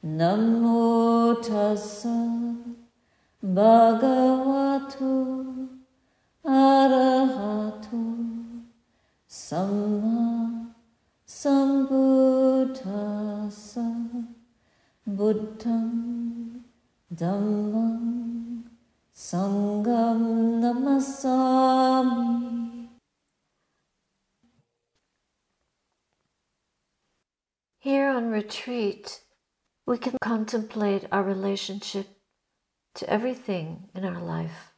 Namo tassa bhagavato arahato samma sambuddhassa buddham dhammam sangham namasami Here on retreat, we can contemplate our relationship to everything in our life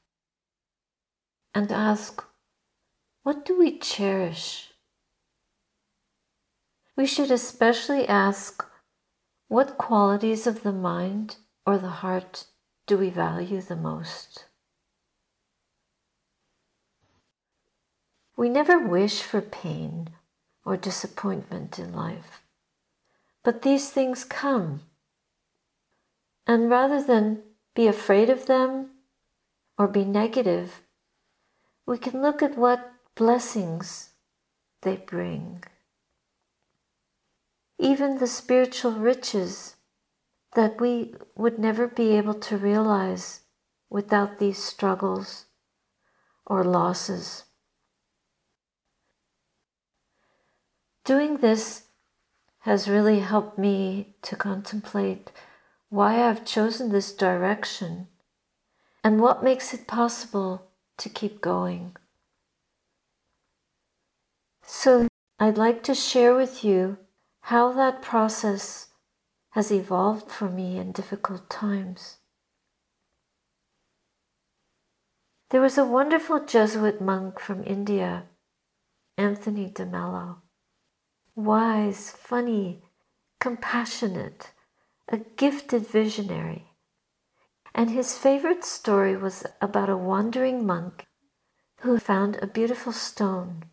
and ask, what do we cherish? We should especially ask, what qualities of the mind or the heart do we value the most? We never wish for pain or disappointment in life, but these things come and rather than be afraid of them or be negative, we can look at what blessings they bring. Even the spiritual riches that we would never be able to realize without these struggles or losses. Doing this has really helped me to contemplate why I've chosen this direction, and what makes it possible to keep going. So, I'd like to share with you how that process has evolved for me in difficult times. There was a wonderful Jesuit monk from India, Anthony de Mello. Wise, funny, compassionate, a gifted visionary. And his favorite story was about a wandering monk who found a beautiful stone.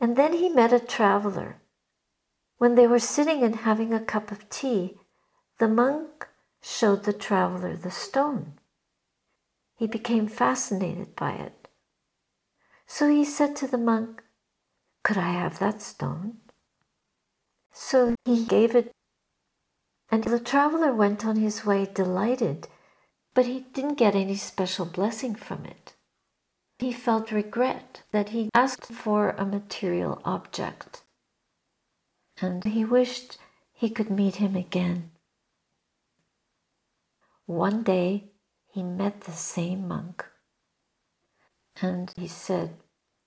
And then he met a traveler. When they were sitting and having a cup of tea, the monk showed the traveler the stone. He became fascinated by it. So he said to the monk, Could I have that stone? So he gave it and the traveler went on his way delighted, but he didn't get any special blessing from it. He felt regret that he asked for a material object, and he wished he could meet him again. One day he met the same monk, and he said,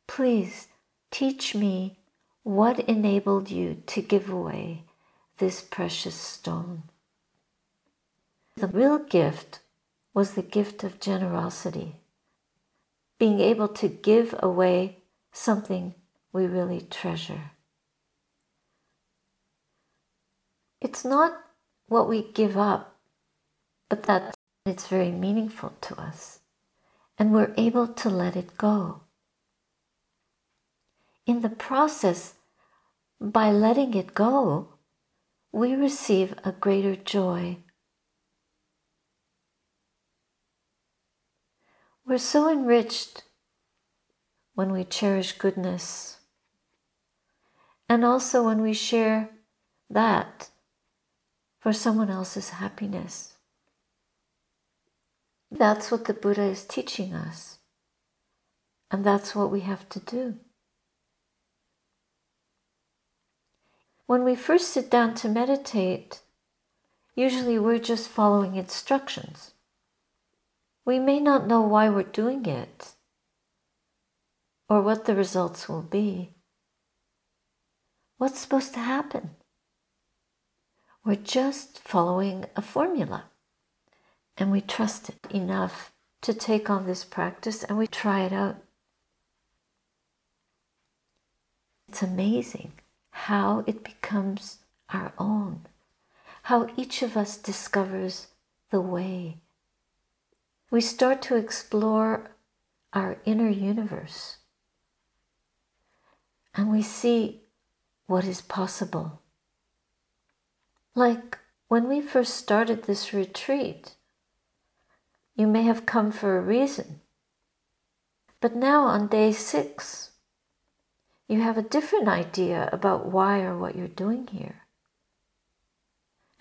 Please teach me what enabled you to give away this precious stone. The real gift was the gift of generosity, being able to give away something we really treasure. It's not what we give up, but that it's very meaningful to us, and we're able to let it go. In the process, by letting it go, we receive a greater joy. We're so enriched when we cherish goodness and also when we share that for someone else's happiness. That's what the Buddha is teaching us, and that's what we have to do. When we first sit down to meditate, usually we're just following instructions. We may not know why we're doing it or what the results will be. What's supposed to happen? We're just following a formula and we trust it enough to take on this practice and we try it out. It's amazing how it becomes our own, how each of us discovers the way. We start to explore our inner universe and we see what is possible. Like when we first started this retreat, you may have come for a reason. But now on day six, you have a different idea about why or what you're doing here.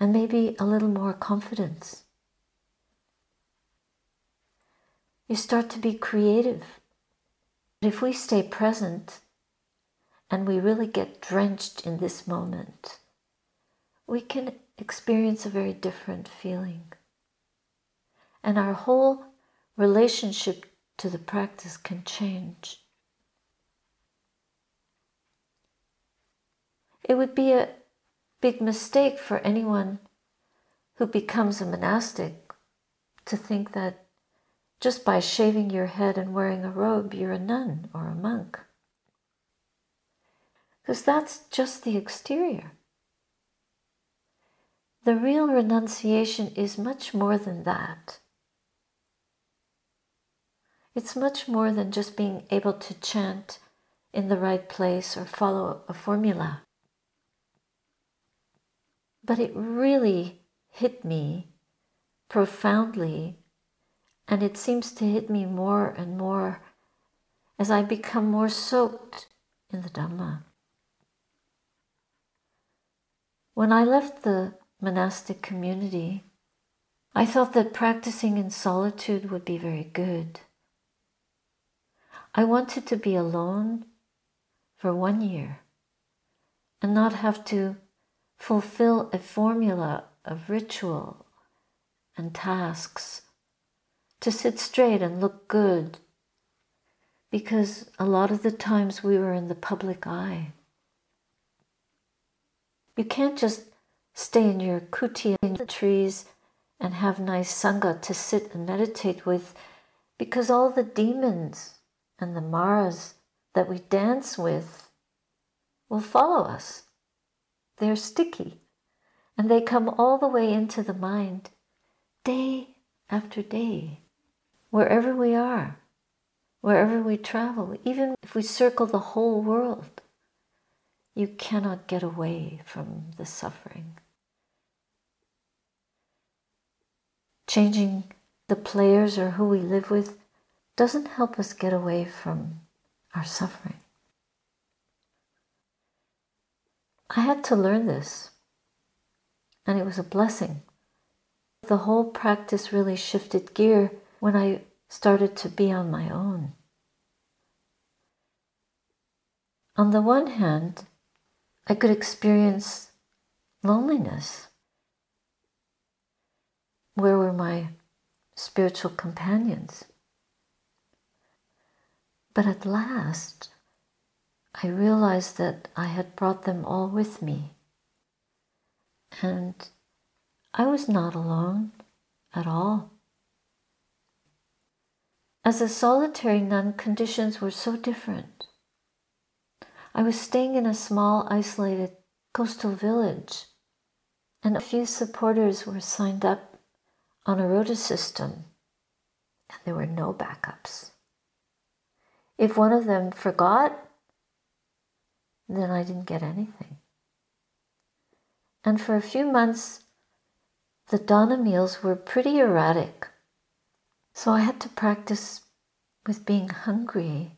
and maybe a little more confidence. You start to be creative. If we stay present and we really get drenched in this moment, we can experience a very different feeling. And our whole relationship to the practice can change. It would be a big mistake for anyone who becomes a monastic to think that just by shaving your head and wearing a robe, you're a nun or a monk. Because that's just the exterior. The real renunciation is much more than that. It's much more than just being able to chant in the right place or follow a formula. But it really hit me profoundly, and it seems to hit me more and more as I become more soaked in the Dhamma. When I left the monastic community, I thought that practicing in solitude would be very good. I wanted to be alone for one year and not have to fulfill a formula of ritual and tasks to sit straight and look good because a lot of the times we were in the public eye. You can't just stay in your kuti in the trees and have nice sangha to sit and meditate with because all the demons and the maras that we dance with will follow us. They're sticky and they come all the way into the mind day after day, wherever we are, wherever we travel, even if we circle the whole world. You cannot get away from the suffering. Changing the players or who we live with doesn't help us get away from our suffering. I had to learn this, and it was a blessing. The whole practice really shifted gear when I started to be on my own. On the one hand, I could experience loneliness. Where were my spiritual companions? But at last, I realized that I had brought them all with me. And I was not alone at all. As a solitary nun, conditions were so different. I was staying in a small, isolated coastal village, and a few supporters were signed up on a rota system, and there were no backups. If one of them forgot, then I didn't get anything. And for a few months, the dana meals were pretty erratic. So I had to practice with being hungry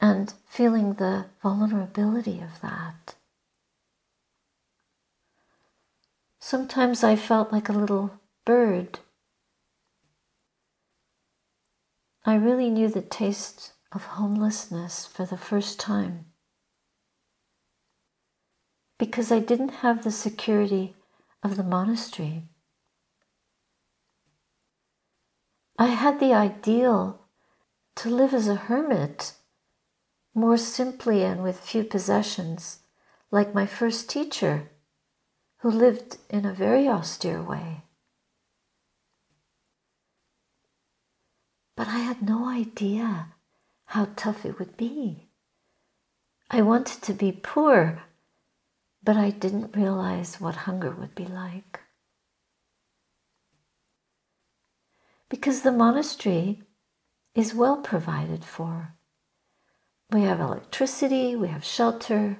and feeling the vulnerability of that. Sometimes I felt like a little bird I really knew the taste of homelessness for the first time because I didn't have the security of the monastery. I had the ideal to live as a hermit, more simply and with few possessions, like my first teacher, who lived in a very austere way. But I had no idea how tough it would be. I wanted to be poor, but I didn't realize what hunger would be like. Because the monastery is well provided for. We have electricity, we have shelter,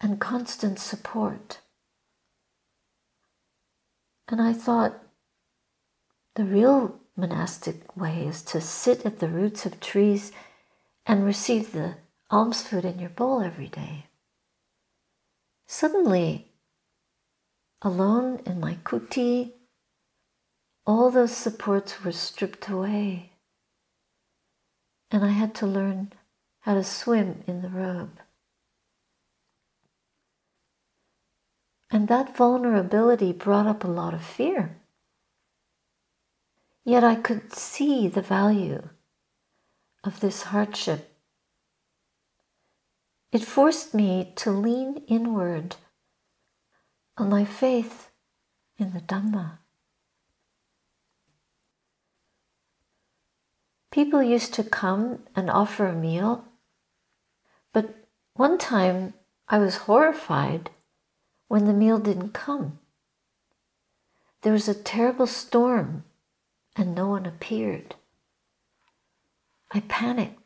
and constant support. And I thought the real monastic way is to sit at the roots of trees and receive the alms food in your bowl every day. Suddenly, alone in my kuti, all those supports were stripped away. And I had to learn how to swim in the robe. And that vulnerability brought up a lot of fear. Yet I could see the value of this hardship. It forced me to lean inward on my faith in the Dhamma. People used to come and offer a meal, but one time I was horrified when the meal didn't come. There was a terrible storm and no one appeared. I panicked.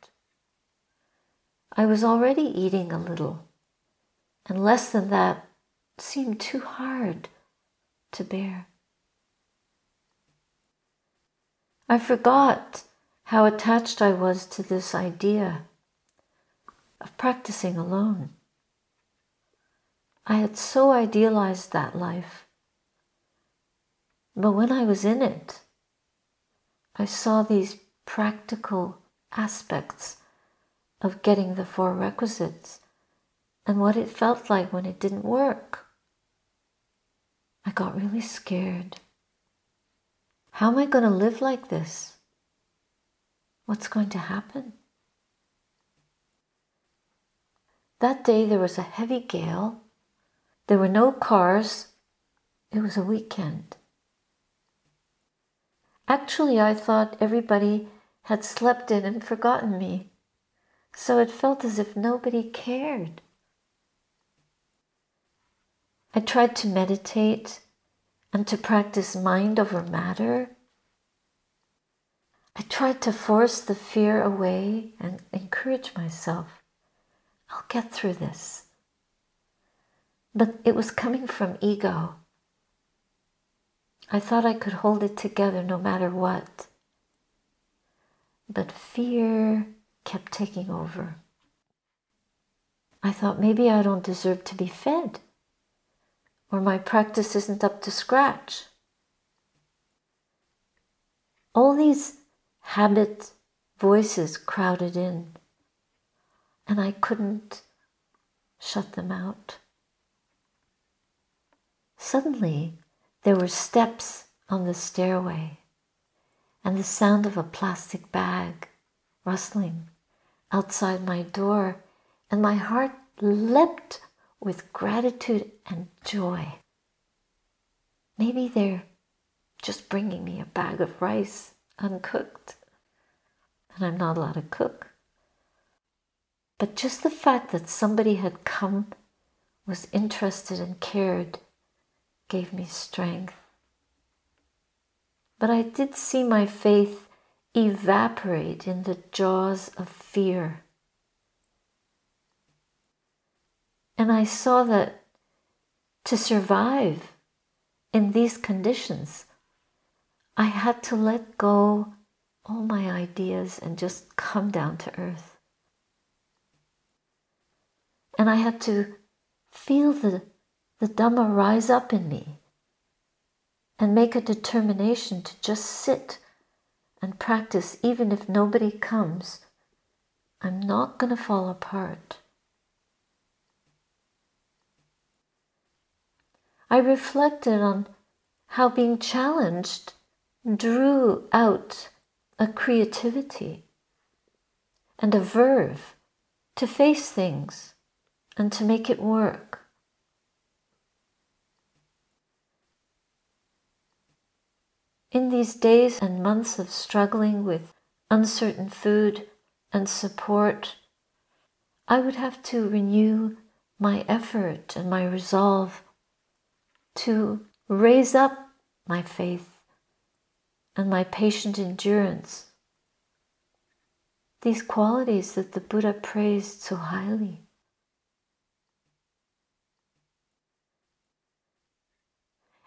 I was already eating a little, and less than that seemed too hard to bear. I forgot how attached I was to this idea of practicing alone. I had so idealized that life. But when I was in it, I saw these practical aspects of getting the four requisites and what it felt like when it didn't work. I got really scared. How am I going to live like this? What's going to happen? That day there was a heavy gale. There were no cars. It was a weekend. Actually, I thought everybody had slept in and forgotten me, so it felt as if nobody cared. I tried to meditate and to practice mind over matter. I tried to force the fear away and encourage myself. I'll get through this. But it was coming from ego. I thought I could hold it together no matter what. But fear kept taking over. I thought maybe I don't deserve to be fed or my practice isn't up to scratch. All these habit voices crowded in, and I couldn't shut them out. Suddenly, there were steps on the stairway and the sound of a plastic bag rustling outside my door, and my heart leapt with gratitude and joy. Maybe they're just bringing me a bag of rice uncooked, and I'm not allowed to cook. But just the fact that somebody had come, was interested, and cared gave me strength. But I did see my faith evaporate in the jaws of fear. And I saw that to survive in these conditions, I had to let go all my ideas and just come down to earth. And I had to feel the, the Dhamma rise up in me and make a determination to just sit and practice, even if nobody comes. I'm not going to fall apart. I reflected on how being challenged drew out a creativity and a verve to face things and to make it work. In these days and months of struggling with uncertain food and support, I would have to renew my effort and my resolve to raise up my faith and my patient endurance. These qualities that the Buddha praised so highly.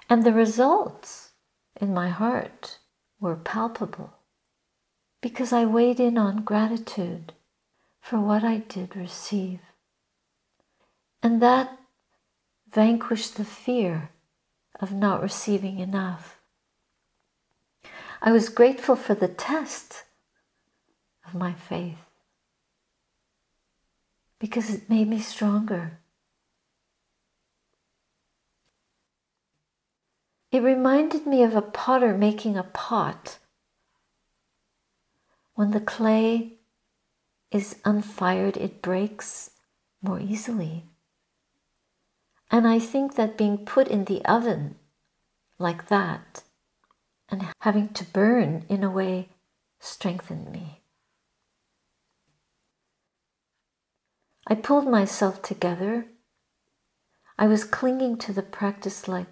And the results in my heart were palpable because I weighed in on gratitude for what I did receive. And that vanquished the fear of not receiving enough. I was grateful for the test of my faith because it made me stronger. It reminded me of a potter making a pot. When the clay is unfired, it breaks more easily. And I think that being put in the oven like that and having to burn in a way strengthened me. I pulled myself together. I was clinging to the practice like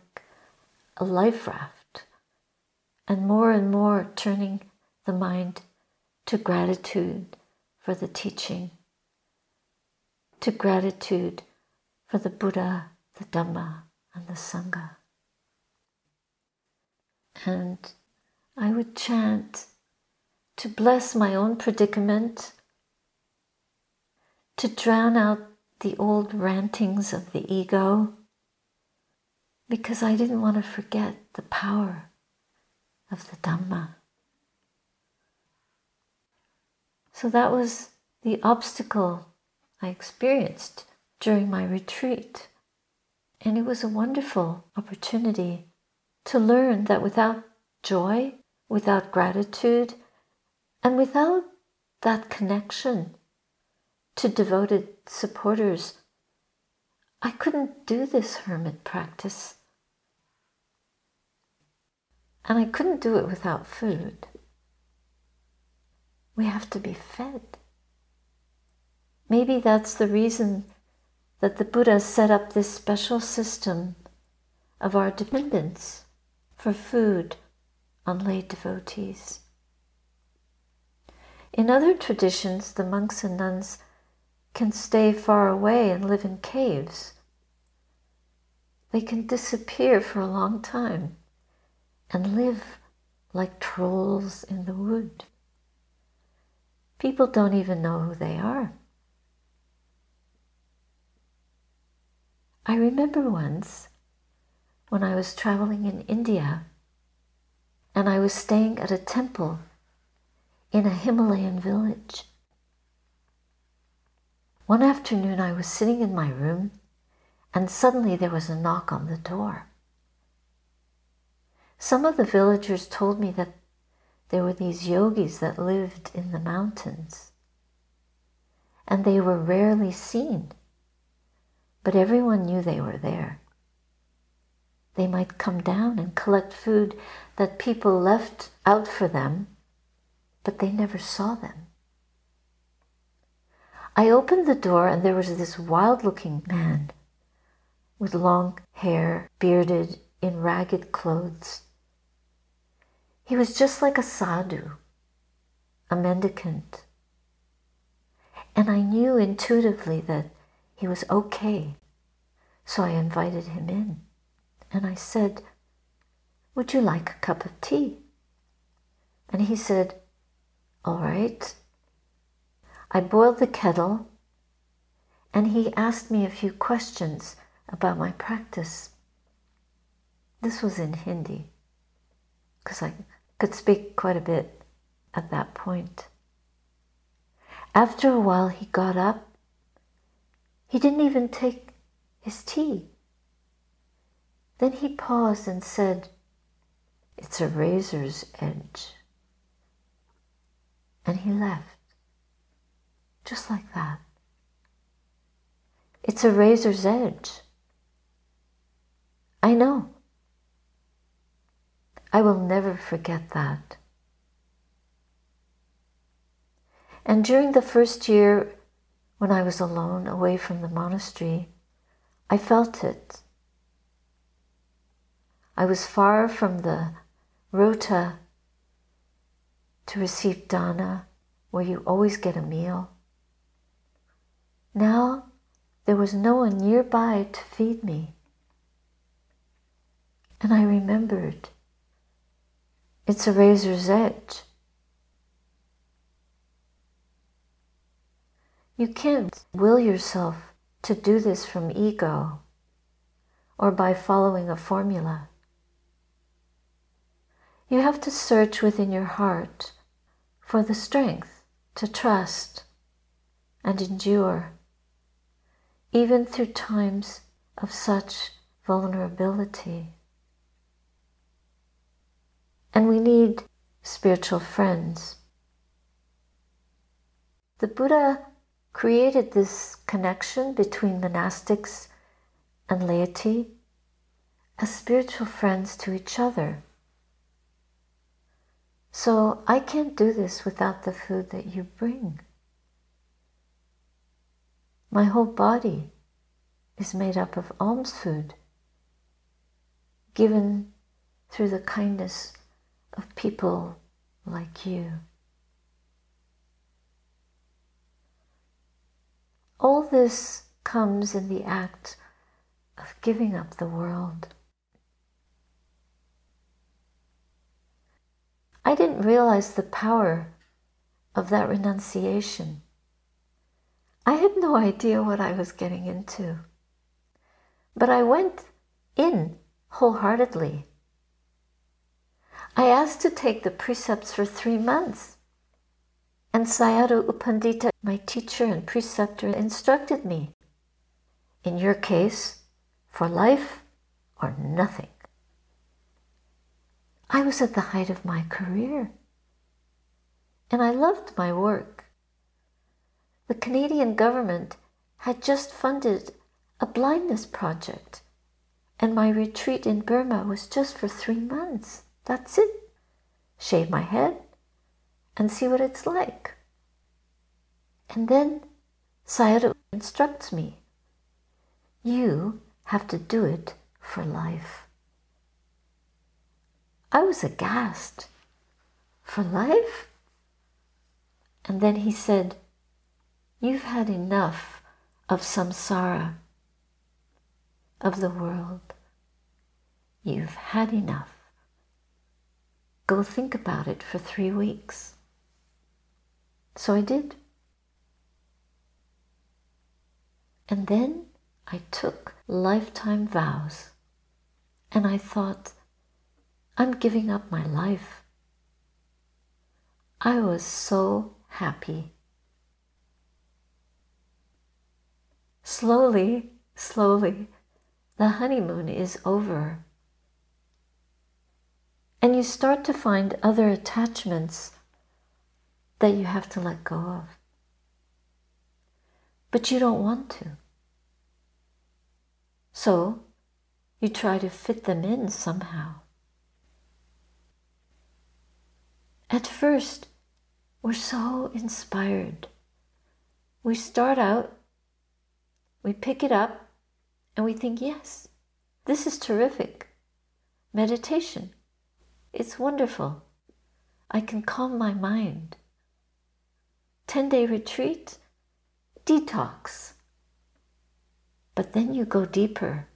a life raft, and more and more turning the mind to gratitude for the teaching, to gratitude for the Buddha, the Dhamma, and the Sangha. And I would chant to bless my own predicament, to drown out the old rantings of the ego because I didn't want to forget the power of the Dhamma. So that was the obstacle I experienced during my retreat. And it was a wonderful opportunity to learn that without joy, without gratitude, and without that connection to devoted supporters, I couldn't do this hermit practice. And I couldn't do it without food. We have to be fed. Maybe that's the reason that the Buddha set up this special system of our dependence for food on lay devotees. In other traditions, the monks and nuns can stay far away and live in caves. They can disappear for a long time and live like trolls in the wood. People don't even know who they are. I remember once when I was traveling in India and I was staying at a temple in a Himalayan village. One afternoon I was sitting in my room and suddenly there was a knock on the door. Some of the villagers told me that there were these yogis that lived in the mountains and they were rarely seen, but everyone knew they were there. They might come down and collect food that people left out for them, but they never saw them. I opened the door and there was this wild looking man with long hair, bearded, in ragged clothes. He was just like a sadhu, a mendicant. And I knew intuitively that he was okay, so I invited him in and I said, Would you like a cup of tea? And he said, All right. I boiled the kettle and he asked me a few questions about my practice. This was in Hindi because I could speak quite a bit at that point. After a while, he got up. He didn't even take his tea. Then he paused and said, It's a razor's edge. And he left, just like that. It's a razor's edge. I know. I will never forget that. And during the first year, when I was alone away from the monastery, I felt it. I was far from the rota to receive dana, where you always get a meal. Now there was no one nearby to feed me. And I remembered it's a razor's edge. You can't will yourself to do this from ego or by following a formula. You have to search within your heart for the strength to trust and endure, even through times of such vulnerability. And we need spiritual friends. The Buddha created this connection between monastics and laity as spiritual friends to each other. So I can't do this without the food that you bring. My whole body is made up of alms food given through the kindness of people like you. All this comes in the act of giving up the world. I didn't realize the power of that renunciation. I had no idea what I was getting into. But I went in wholeheartedly. I asked to take the precepts for three months. And Sayadaw U Pandita, my teacher and preceptor, instructed me in your case, for life or nothing. I was at the height of my career and I loved my work. The Canadian government had just funded a blindness project, and my retreat in Burma was just for three months. That's it. Shave my head and see what it's like. And then Sayadaw instructs me you have to do it for life. I was aghast. For life? And then he said, You've had enough of samsara, of the world. You've had enough. Go think about it for three weeks. So I did. And then I took lifetime vows and I thought, I'm giving up my life. I was so happy. Slowly, slowly, the honeymoon is over. And you start to find other attachments that you have to let go of. But you don't want to. So you try to fit them in somehow. At first, we're so inspired. We start out, we pick it up, and we think, yes, this is terrific. Meditation, it's wonderful. I can calm my mind. 10 day retreat, detox. But then you go deeper.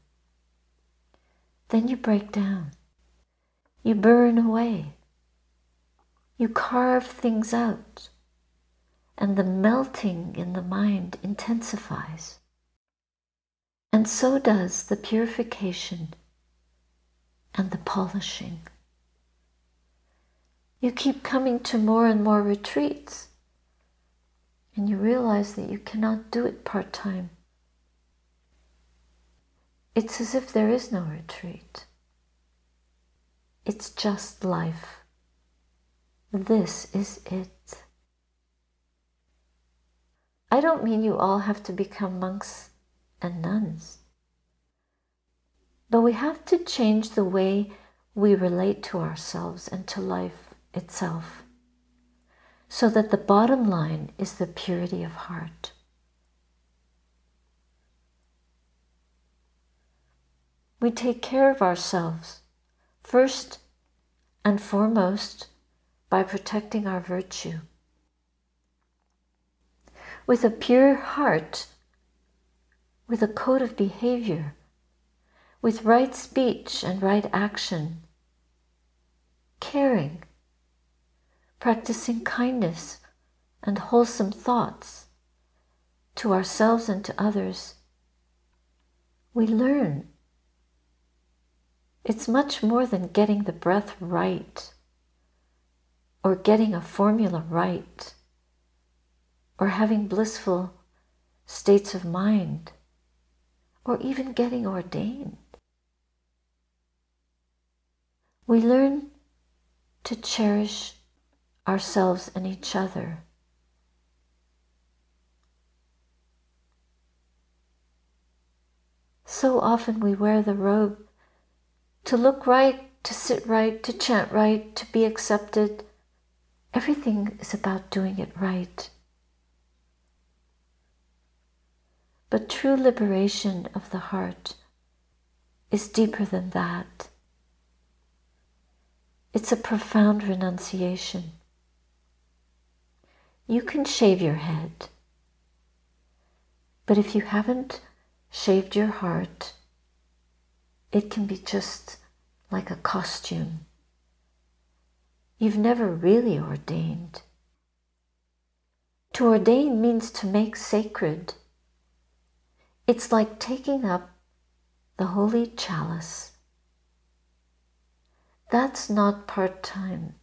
Then you break down. You burn away. You carve things out, and the melting in the mind intensifies. And so does the purification and the polishing. You keep coming to more and more retreats, and you realize that you cannot do it part time. It's as if there is no retreat. It's just life. This is it. I don't mean you all have to become monks and nuns, but we have to change the way we relate to ourselves and to life itself so that the bottom line is the purity of heart. We take care of ourselves first and foremost by protecting our virtue. With a pure heart, with a code of behavior, with right speech and right action, caring, practicing kindness and wholesome thoughts to ourselves and to others, we learn. It's much more than getting the breath right or getting a formula right or having blissful states of mind or even getting ordained. We learn to cherish ourselves and each other. So often we wear the robe to look right, to sit right, to chant right, to be accepted. Everything is about doing it right. But true liberation of the heart is deeper than that. It's a profound renunciation. You can shave your head, but if you haven't shaved your heart, it can be just like a costume. You've never really ordained. To ordain means to make sacred. It's like taking up the holy chalice. That's not part time.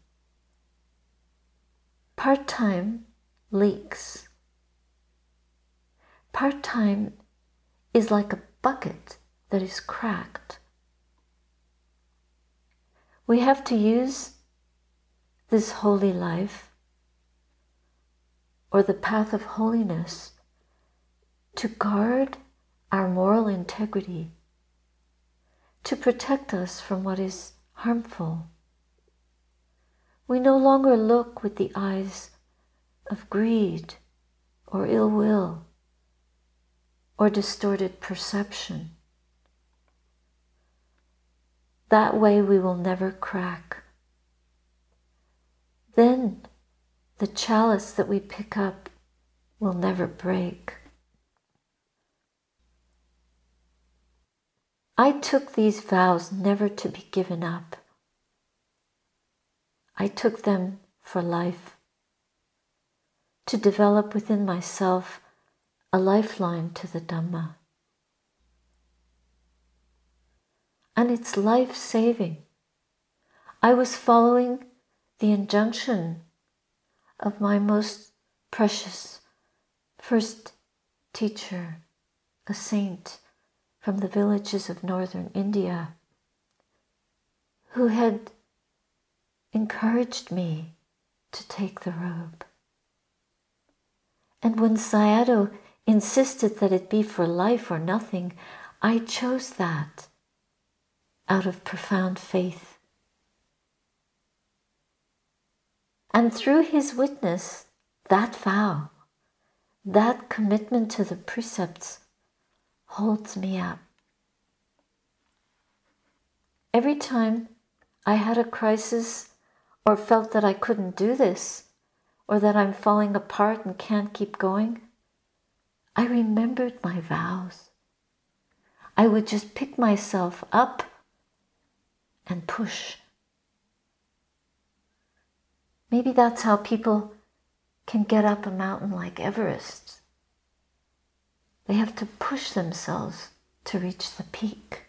Part time leaks. Part time is like a bucket that is cracked. We have to use this holy life or the path of holiness to guard our moral integrity, to protect us from what is harmful. We no longer look with the eyes of greed or ill will or distorted perception. That way we will never crack. Then the chalice that we pick up will never break. I took these vows never to be given up. I took them for life, to develop within myself a lifeline to the Dhamma. And it's life saving. I was following the injunction of my most precious first teacher, a saint from the villages of northern India, who had encouraged me to take the robe. And when Sayadaw insisted that it be for life or nothing, I chose that out of profound faith. And through his witness, that vow, that commitment to the precepts holds me up. Every time I had a crisis or felt that I couldn't do this or that I'm falling apart and can't keep going, I remembered my vows. I would just pick myself up and push. Maybe that's how people can get up a mountain like Everest. They have to push themselves to reach the peak.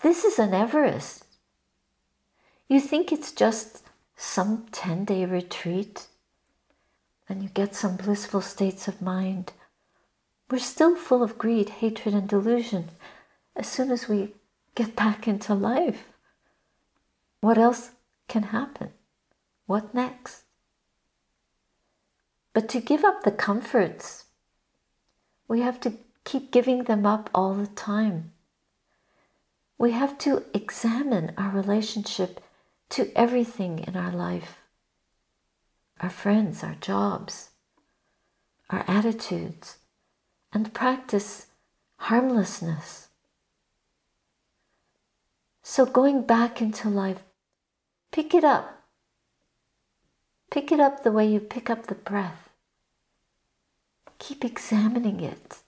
This is an Everest. You think it's just some 10 day retreat and you get some blissful states of mind. We're still full of greed, hatred, and delusion as soon as we get back into life. What else can happen? What next? But to give up the comforts, we have to keep giving them up all the time. We have to examine our relationship to everything in our life our friends, our jobs, our attitudes, and practice harmlessness. So, going back into life, pick it up. Pick it up the way you pick up the breath. Keep examining it.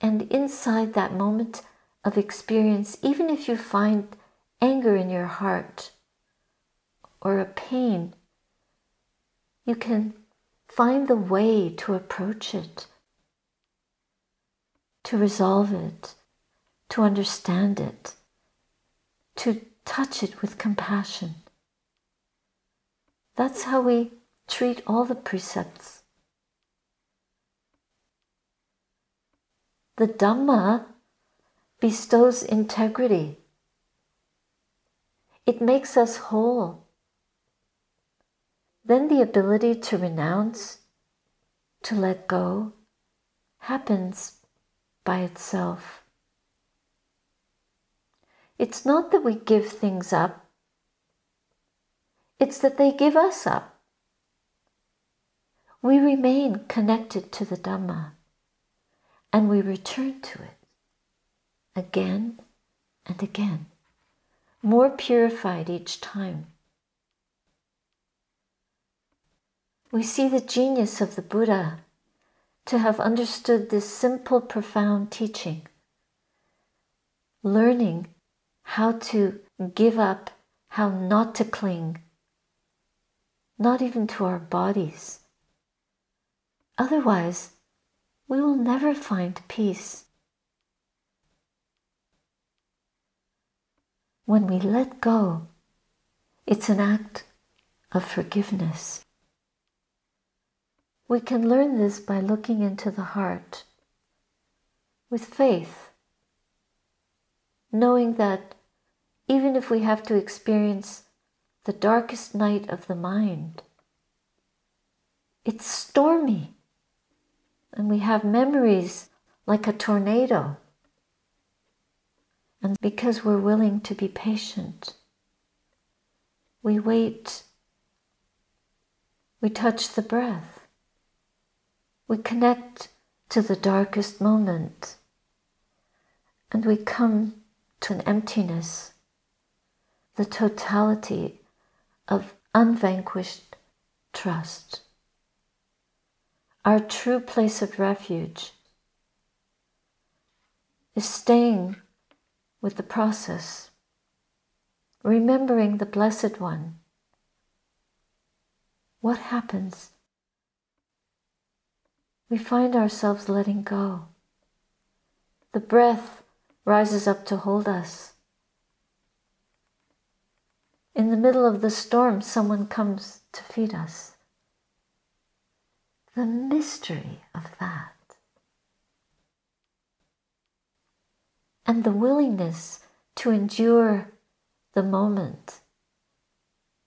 And inside that moment of experience, even if you find anger in your heart or a pain you can find the way to approach it, to resolve it, to understand it, to touch it with compassion. That's how we treat all the precepts. The Dhamma bestows integrity. It makes us whole. Then the ability to renounce, to let go, happens by itself. It's not that we give things up, it's that they give us up. We remain connected to the Dhamma and we return to it again and again, more purified each time. We see the genius of the Buddha to have understood this simple, profound teaching, learning how to give up, how not to cling, not even to our bodies. Otherwise, we will never find peace. When we let go, it's an act of forgiveness. We can learn this by looking into the heart with faith, knowing that even if we have to experience the darkest night of the mind, it's stormy, and we have memories like a tornado. And because we're willing to be patient, we wait, we touch the breath, we connect to the darkest moment, and we come to an emptiness the totality of unvanquished trust. Our true place of refuge is staying with the process, remembering the Blessed One. What happens? We find ourselves letting go. The breath rises up to hold us. In the middle of the storm, someone comes to feed us. The mystery of that. And the willingness to endure the moment,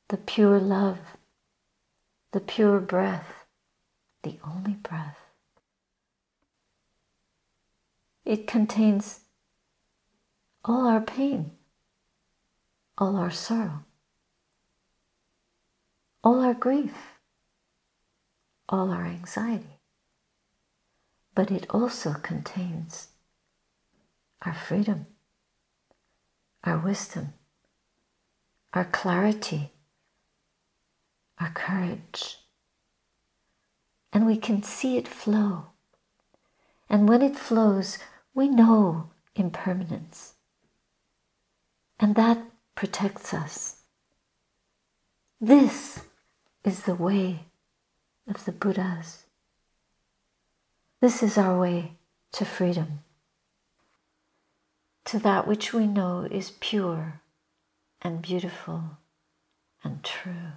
the pure love, the pure breath, the only breath. It contains all our pain, all our sorrow all our grief, all our anxiety. But it also contains our freedom, our wisdom, our clarity, our courage. And we can see it flow. And when it flows, we know impermanence. And that protects us. This is the way of the Buddhas. This is our way to freedom, to that which we know is pure and beautiful and true.